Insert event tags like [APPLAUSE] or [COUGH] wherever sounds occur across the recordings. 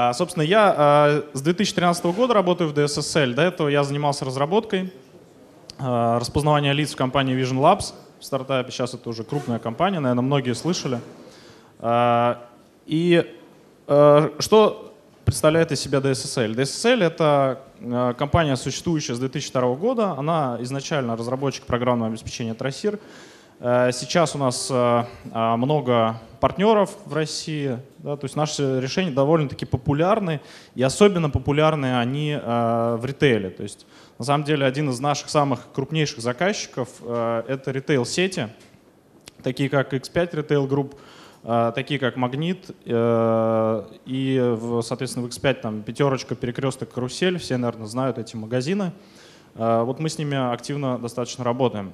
А, собственно, я а, с 2013 года работаю в DSSL. До этого я занимался разработкой а, распознавания лиц в компании Vision Labs в стартапе. Сейчас это уже крупная компания, наверное, многие слышали. И что представляет из себя DSSL? DSSL — это компания, существующая с 2002 года. Она изначально разработчик программного обеспечения Трасир. Э, сейчас у нас э, а, много партнеров в России, да, то есть наши решения довольно-таки популярны, и особенно популярны они э, в ритейле. То есть на самом деле один из наших самых крупнейших заказчиков это ритейл-сети, такие как X5 Retail Group, такие как Магнит и, соответственно, в X5 там пятерочка, перекресток, карусель, все, наверное, знают эти магазины. Вот мы с ними активно достаточно работаем.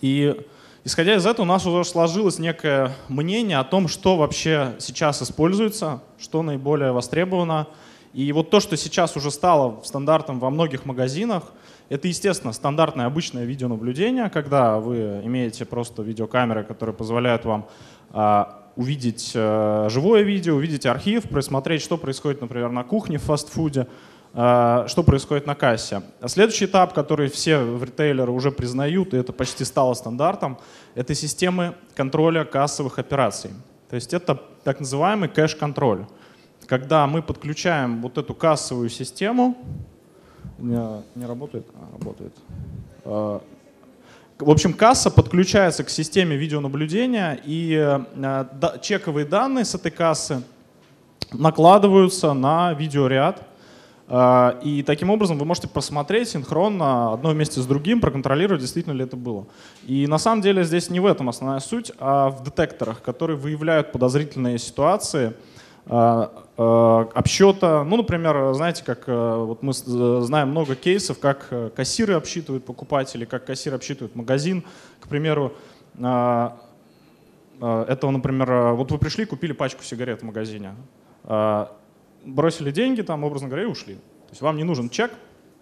И исходя из этого у нас уже сложилось некое мнение о том, что вообще сейчас используется, что наиболее востребовано. И вот то, что сейчас уже стало стандартом во многих магазинах, это, естественно, стандартное обычное видеонаблюдение, когда вы имеете просто видеокамеры, которые позволяют вам а, увидеть а, живое видео, увидеть архив, просмотреть, что происходит, например, на кухне в фастфуде, что происходит на кассе. Следующий этап, который все ритейлеры уже признают, и это почти стало стандартом, это системы контроля кассовых операций. То есть это так называемый кэш-контроль. Когда мы подключаем вот эту кассовую систему, не, не работает? А, работает. А, в общем, касса подключается к системе видеонаблюдения, и чековые данные с этой кассы накладываются на видеоряд, а, и таким образом вы можете посмотреть синхронно одно вместе с другим, проконтролировать, действительно ли это было. И на самом деле здесь не в этом основная суть, а в детекторах, которые выявляют подозрительные ситуации, а, а, обсчета. Ну, например, знаете, как вот мы знаем много кейсов, как кассиры обсчитывают покупателей, как кассиры обсчитывают магазин. К примеру, этого, например, вот вы пришли, купили пачку сигарет в магазине бросили деньги, там, образно говоря, и ушли. То есть вам не нужен чек,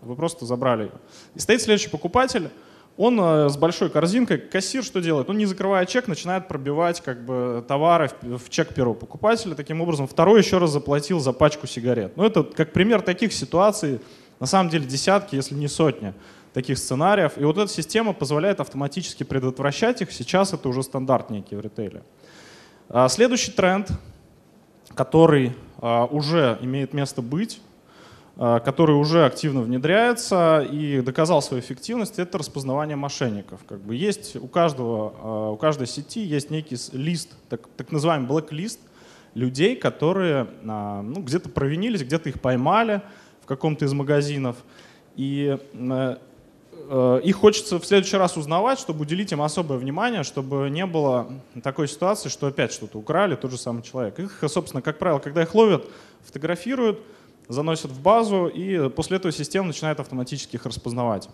вы просто забрали ее. И стоит следующий покупатель, он э, с большой корзинкой, кассир что делает? Он не закрывая чек, начинает пробивать как бы, товары в чек первого покупателя. Таким образом, второй еще раз заплатил за пачку сигарет. Ну, это как пример таких ситуаций, на самом деле десятки, если не сотни таких сценариев. И вот эта система позволяет автоматически предотвращать их. Сейчас это уже стандарт некий в ритейле. А следующий тренд, который а, уже имеет место быть, а, который уже активно внедряется и доказал свою эффективность, это распознавание мошенников. Как бы есть у, каждого, а, у каждой сети есть некий лист, так, так называемый блэк-лист людей, которые ну, где-то провинились, где-то их поймали в каком-то из магазинов. И Э, их хочется в следующий раз узнавать, чтобы уделить им особое внимание, чтобы не было такой ситуации, что опять что-то украли, тот же самый человек. Их, собственно, как правило, когда их ловят, фотографируют, заносят в базу, и после этого система начинает автоматически их распознавать.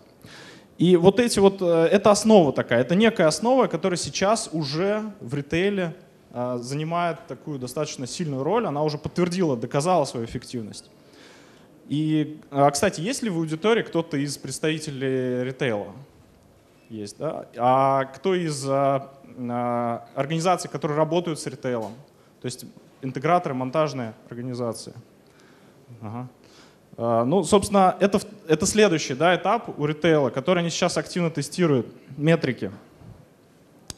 И вот эти вот, э, это основа такая, это некая основа, которая сейчас уже в ритейле э, занимает такую достаточно сильную роль, она уже подтвердила, доказала свою эффективность. И, а, кстати, есть ли в аудитории кто-то из представителей ритейла? Есть, да? А кто из а, а, организаций, которые работают с ритейлом? То есть интеграторы, монтажные организации. Ага. А, ну, собственно, это, это следующий да, этап у ритейла, который они сейчас активно тестируют, метрики.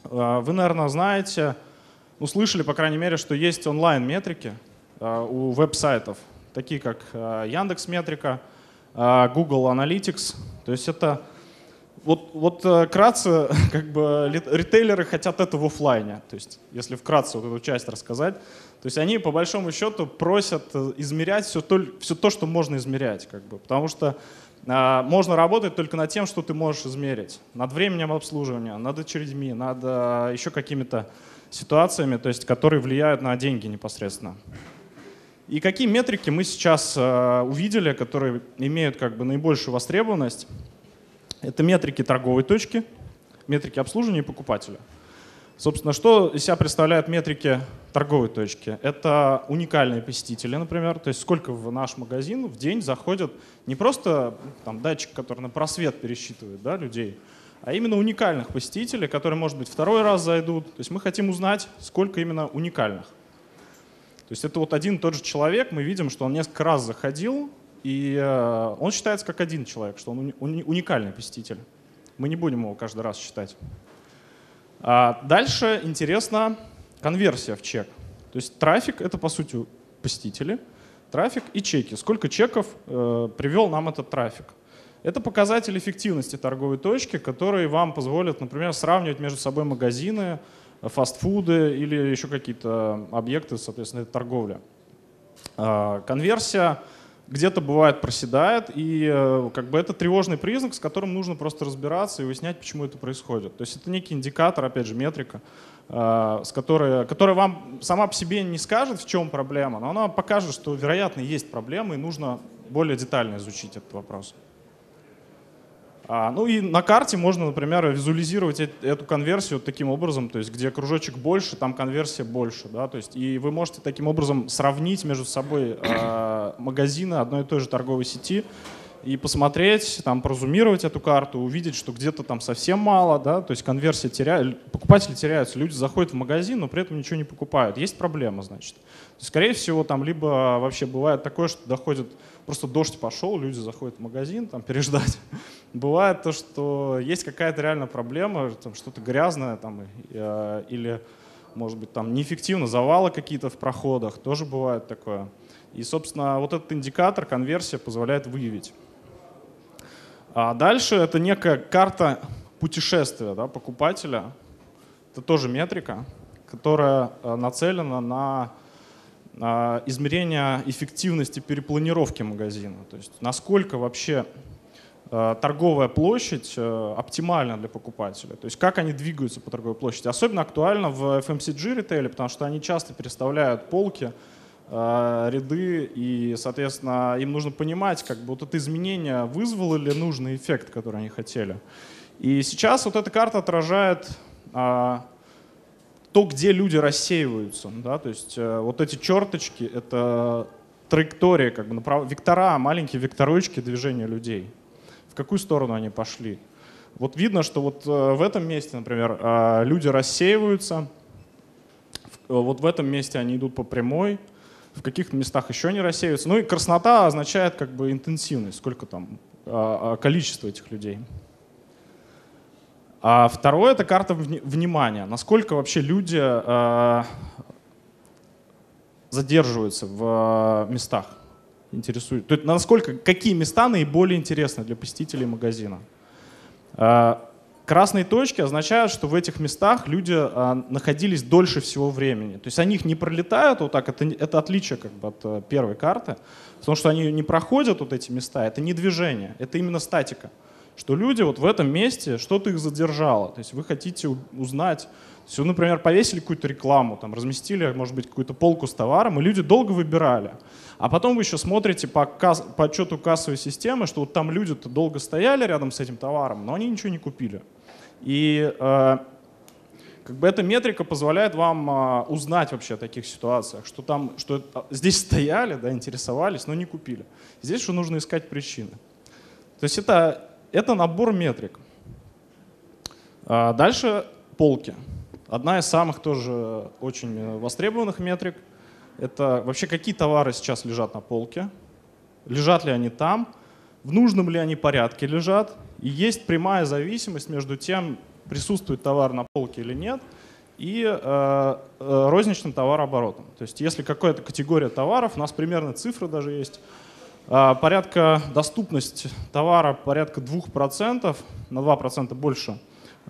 А, вы, наверное, знаете, услышали, по крайней мере, что есть онлайн-метрики а, у веб-сайтов такие как э, Яндекс Метрика, э, Google Analytics. То есть это вот, вот э, кратце, [LAUGHS] как бы ритейлеры хотят это в офлайне. То есть, если вкратце вот эту часть рассказать, то есть они по большому счету просят измерять все то, все то что можно измерять, как бы, потому что э, можно работать только над тем, что ты можешь измерить, над временем обслуживания, над очередьми, над э, еще какими-то ситуациями, то есть, которые влияют на деньги непосредственно. И какие метрики мы сейчас э, увидели, которые имеют как бы наибольшую востребованность? Это метрики торговой точки, метрики обслуживания покупателя. Собственно, что из себя представляют метрики торговой точки? Это уникальные посетители, например, то есть сколько в наш магазин в день заходят не просто там, датчик, который на просвет пересчитывает да, людей, а именно уникальных посетителей, которые, может быть, второй раз зайдут. То есть мы хотим узнать, сколько именно уникальных. То есть это вот один и тот же человек, мы видим, что он несколько раз заходил, и э, он считается как один человек, что он уникальный посетитель. Мы не будем его каждый раз считать. А дальше интересна конверсия в чек. То есть трафик — это, по сути, посетители, трафик и чеки. Сколько чеков э, привел нам этот трафик? Это показатель эффективности торговой точки, который вам позволит, например, сравнивать между собой магазины, фастфуды или еще какие-то объекты, соответственно, торговли. А, конверсия где-то бывает проседает, и э, как бы это тревожный признак, с которым нужно просто разбираться и выяснять, почему это происходит. То есть это некий индикатор, опять же, метрика, э, с которой, которая вам сама по себе не скажет, в чем проблема, но она покажет, что, вероятно, есть проблема, и нужно более детально изучить этот вопрос. А, ну и на карте можно, например, визуализировать эту конверсию таким образом, то есть где кружочек больше, там конверсия больше, да, то есть и вы можете таким образом сравнить между собой э, магазины одной и той же торговой сети и посмотреть, там, прозумировать эту карту, увидеть, что где-то там совсем мало, да, то есть конверсия теряет, покупатели теряются, люди заходят в магазин, но при этом ничего не покупают. Есть проблема, значит. Скорее всего, там либо вообще бывает такое, что доходит просто дождь пошел, люди заходят в магазин, там переждать. [LAUGHS] Бывает то, что есть какая-то реально проблема, там что-то грязное там, э, или, может быть, там неэффективно, завалы какие-то в проходах, тоже бывает такое. И, собственно, вот этот индикатор, конверсия позволяет выявить. А дальше это некая карта путешествия да, покупателя. Это тоже метрика, которая э, нацелена на а, измерения эффективности перепланировки магазина. То есть насколько вообще а, торговая площадь э, оптимальна для покупателя. То есть как они двигаются по торговой площади. Особенно актуально в FMCG ритейле, потому что они часто переставляют полки, ряды, и, соответственно, им нужно понимать, как бы вот это изменение вызвало ли нужный эффект, который они хотели. И сейчас вот эта карта отражает то, где люди рассеиваются. Да? То есть э, вот эти черточки — это траектория, как бы направ... вектора, маленькие векторочки движения людей. В какую сторону они пошли. Вот видно, что вот э, в этом месте, например, э, люди рассеиваются, вот в этом месте они идут по прямой, в каких-то местах еще не рассеиваются. Ну и краснота означает как бы интенсивность, сколько там а, а, количество этих людей. А второе — это карта внимания. Насколько вообще люди э, задерживаются в местах, интересуют. То есть насколько, какие места наиболее интересны для посетителей магазина. Красные точки означают, что в этих местах люди э, находились дольше всего времени. То есть они их не пролетают вот так, это, это отличие как бы от э, первой карты, потому что они не проходят вот эти места, это не движение, это именно статика что люди вот в этом месте, что-то их задержало. То есть вы хотите узнать, вы, например, повесили какую-то рекламу, там, разместили, может быть, какую-то полку с товаром, и люди долго выбирали. А потом вы еще смотрите по, касс, по отчету кассовой системы, что вот там люди-то долго стояли рядом с этим товаром, но они ничего не купили. И э, как бы эта метрика позволяет вам э, узнать вообще о таких ситуациях, что там, что здесь стояли, да, интересовались, но не купили. Здесь уже нужно искать причины. То есть это это набор метрик. А дальше полки. Одна из самых тоже очень востребованных метрик — это вообще какие товары сейчас лежат на полке, лежат ли они там, в нужном ли они порядке лежат. И есть прямая зависимость между тем, присутствует товар на полке или нет, и э, э, розничным товарооборотом. То есть если какая-то категория товаров, у нас примерно цифры даже есть, а, порядка доступность товара порядка 2%, на 2% больше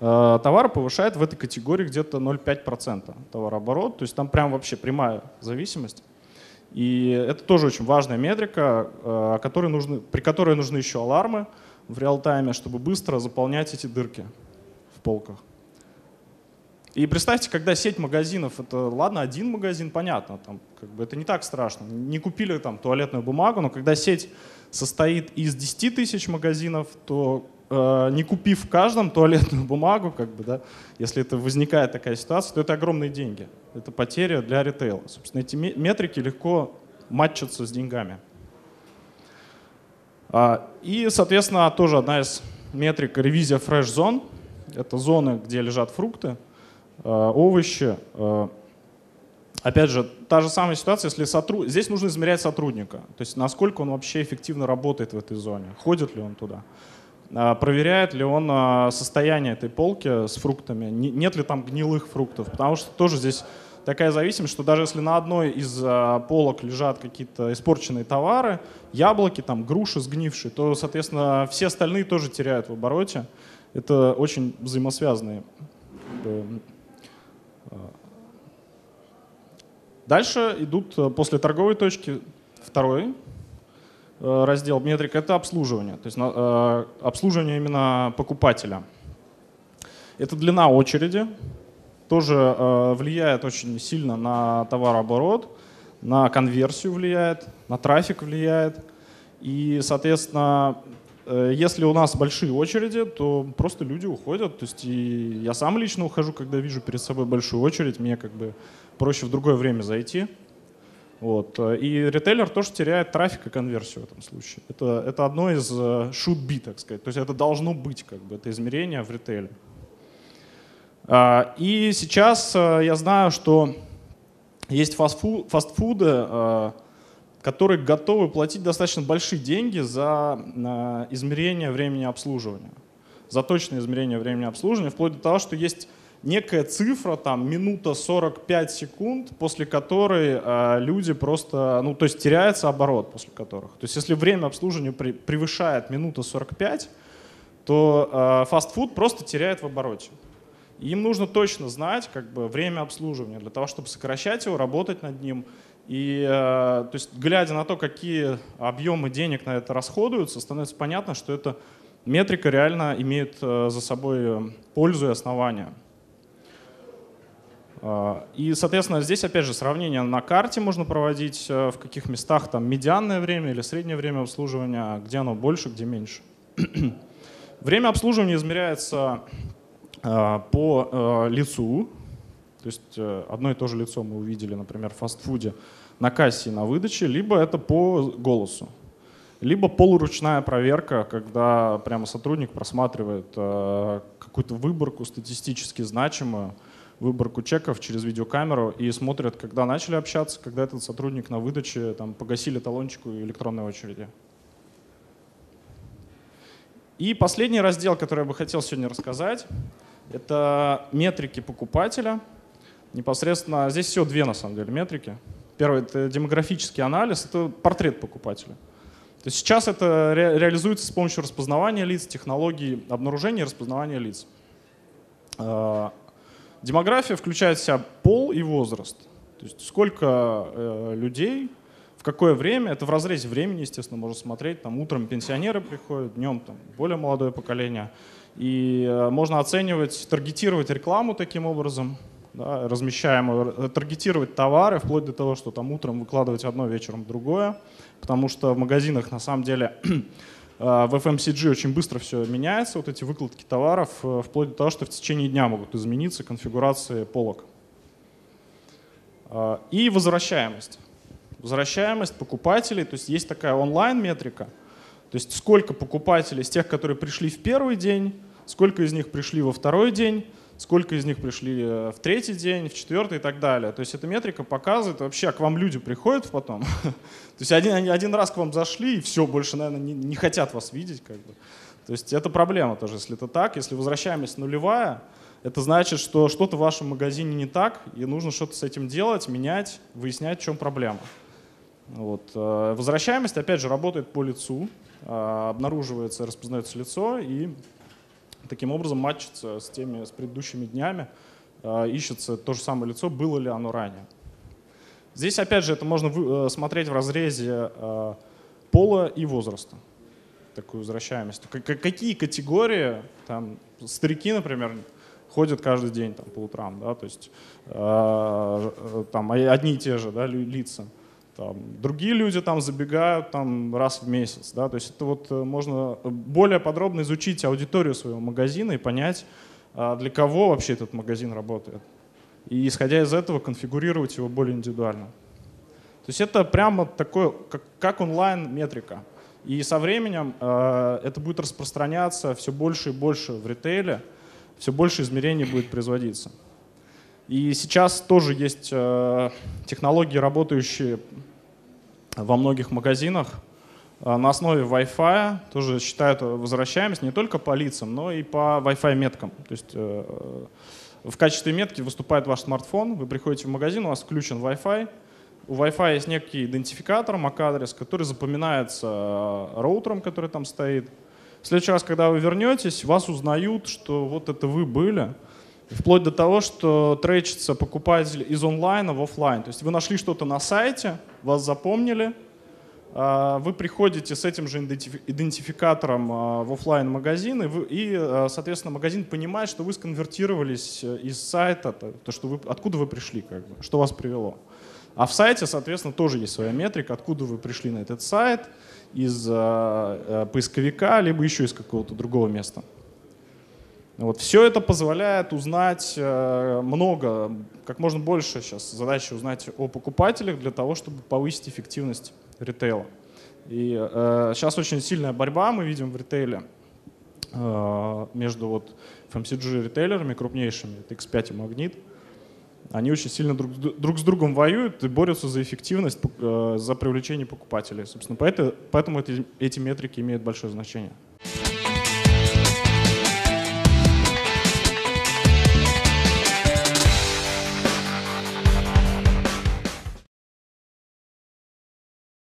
товара повышает в этой категории где-то 0,5% товарооборот. То есть там прям вообще прямая зависимость. И это тоже очень важная метрика, а, которой нужны, при которой нужны еще алармы в реал-тайме, чтобы быстро заполнять эти дырки в полках. И представьте, когда сеть магазинов, это ладно, один магазин, понятно, там, как бы это не так страшно. Не купили там туалетную бумагу, но когда сеть состоит из 10 тысяч магазинов, то э, не купив в каждом туалетную [LAUGHS] бумагу, как бы, да, если это возникает такая ситуация, то это огромные деньги. Это потеря для ритейла. Собственно, эти метрики легко матчатся с деньгами. А, и, соответственно, тоже одна из метрик ревизия Fresh Zone. Это зоны, где лежат фрукты. Э, овощи. Э, опять же, та же самая ситуация, если сотруд... здесь нужно измерять сотрудника, то есть насколько он вообще эффективно работает в этой зоне, ходит ли он туда, проверяет ли он а, состояние этой полки с фруктами, нет ли там гнилых фруктов, потому что тоже здесь такая зависимость, что даже если на одной из а, полок лежат какие-то испорченные товары, яблоки, там, груши сгнившие, то, соответственно, все остальные тоже теряют в обороте. Это очень взаимосвязанные. Дальше идут после торговой точки второй раздел метрик — это обслуживание, то есть э, обслуживание именно покупателя. Это длина очереди, тоже э, влияет очень сильно на товарооборот, на конверсию влияет, на трафик влияет. И, соответственно, если у нас большие очереди, то просто люди уходят. То есть и я сам лично ухожу, когда вижу перед собой большую очередь, мне как бы проще в другое время зайти. Вот. И ритейлер тоже теряет трафик и конверсию в этом случае. Это, это одно из э, should be, так сказать. То есть это должно быть, как бы, это измерение в ритейле. А, и сейчас э, я знаю, что есть фастфуд, фастфуды, э, которые готовы платить достаточно большие деньги за измерение времени обслуживания, за точное измерение времени обслуживания, вплоть до того, что есть некая цифра, там, минута 45 секунд, после которой э, люди просто, ну, то есть теряется оборот после которых. То есть если время обслуживания при, превышает минута 45, то э, фастфуд просто теряет в обороте. им нужно точно знать как бы, время обслуживания для того, чтобы сокращать его, работать над ним. И э, то есть, глядя на то, какие объемы денег на это расходуются, становится понятно, что эта метрика реально имеет э, за собой пользу и основания. А, и, соответственно, здесь, опять же, сравнение на карте можно проводить, э, в каких местах там медианное время или среднее время обслуживания, где оно больше, где меньше. [CLEARS THROAT] время обслуживания измеряется а, по э, лицу, то есть э, одно и то же лицо мы увидели, например, в фастфуде на кассе и на выдаче, либо это по голосу. Либо полуручная проверка, когда прямо сотрудник просматривает какую-то выборку статистически значимую, выборку чеков через видеокамеру и смотрят, когда начали общаться, когда этот сотрудник на выдаче там, погасили талончику электронной очереди. И последний раздел, который я бы хотел сегодня рассказать, это метрики покупателя. Непосредственно здесь всего две на самом деле метрики. Первый — это демографический анализ, это портрет покупателя. То есть сейчас это ре реализуется с помощью распознавания лиц, технологий обнаружения и распознавания лиц. Демография включает в себя пол и возраст. То есть сколько э, людей, в какое время, это в разрезе времени, естественно, можно смотреть. Там утром пенсионеры приходят, днем там, более молодое поколение. И э, можно оценивать, таргетировать рекламу таким образом, да, размещаемую, э, таргетировать товары, вплоть до того, что там утром выкладывать одно, вечером другое. Потому что в магазинах на самом деле [CLEARS THROAT] в FMCG очень быстро все меняется, вот эти выкладки товаров, э, вплоть до того, что в течение дня могут измениться конфигурации полок. А, и возвращаемость. Возвращаемость покупателей, то есть есть такая онлайн-метрика, то есть сколько покупателей из тех, которые пришли в первый день, сколько из них пришли во второй день, сколько из них пришли э, в третий день, в четвертый и так далее. То есть эта метрика показывает вообще, а к вам люди приходят потом. [LAUGHS] То есть один, один раз к вам зашли, и все, больше, наверное, не, не хотят вас видеть. Как бы. То есть это проблема тоже, если это так. Если возвращаемость нулевая, это значит, что что-то в вашем магазине не так, и нужно что-то с этим делать, менять, выяснять, в чем проблема. Вот. Э, возвращаемость, опять же, работает по лицу, э, обнаруживается, распознается лицо, и таким образом матчится с теми, с предыдущими днями, а, ищется то же самое лицо, было ли оно ранее. Здесь, опять же, это можно э, смотреть в разрезе а, пола и возраста, такую возвращаемость. Какие категории, там, старики, например, ходят каждый день там, по утрам, да, то есть э, там одни и те же да, лица. Там, другие люди там забегают там, раз в месяц. Да? То есть это вот э, можно более подробно изучить аудиторию своего магазина и понять, а, для кого вообще этот магазин работает. И исходя из этого конфигурировать его более индивидуально. То есть это прямо такое, как, как онлайн-метрика. И со временем э, это будет распространяться все больше и больше в ритейле, все больше измерений будет производиться. И сейчас тоже есть э, технологии, работающие во многих магазинах э, на основе Wi-Fi. Тоже считают, возвращаемся не только по лицам, но и по Wi-Fi меткам. То есть э, в качестве метки выступает ваш смартфон, вы приходите в магазин, у вас включен Wi-Fi, у Wi-Fi есть некий идентификатор, MAC-адрес, который запоминается роутером, который там стоит. В следующий раз, когда вы вернетесь, вас узнают, что вот это вы были. Вплоть до того, что тречится покупатель из онлайна в офлайн. То есть вы нашли что-то на сайте, вас запомнили, э, вы приходите с этим же идентификатором э, в офлайн магазин и, и, соответственно, магазин понимает, что вы сконвертировались из сайта, то, что вы, откуда вы пришли, как бы, что вас привело. А в сайте, соответственно, тоже есть своя метрика, откуда вы пришли на этот сайт, из э, поисковика, либо еще из какого-то другого места. Вот. Все это позволяет узнать э, много, как можно больше сейчас задача узнать о покупателях для того, чтобы повысить эффективность ритейла. И э, сейчас очень сильная борьба мы видим в ритейле э, между вот FMCG ритейлерами крупнейшими, это X5 и Магнит. Они очень сильно друг, друг с другом воюют и борются за эффективность, э, за привлечение покупателей. Собственно, поэтому, поэтому эти, эти метрики имеют большое значение.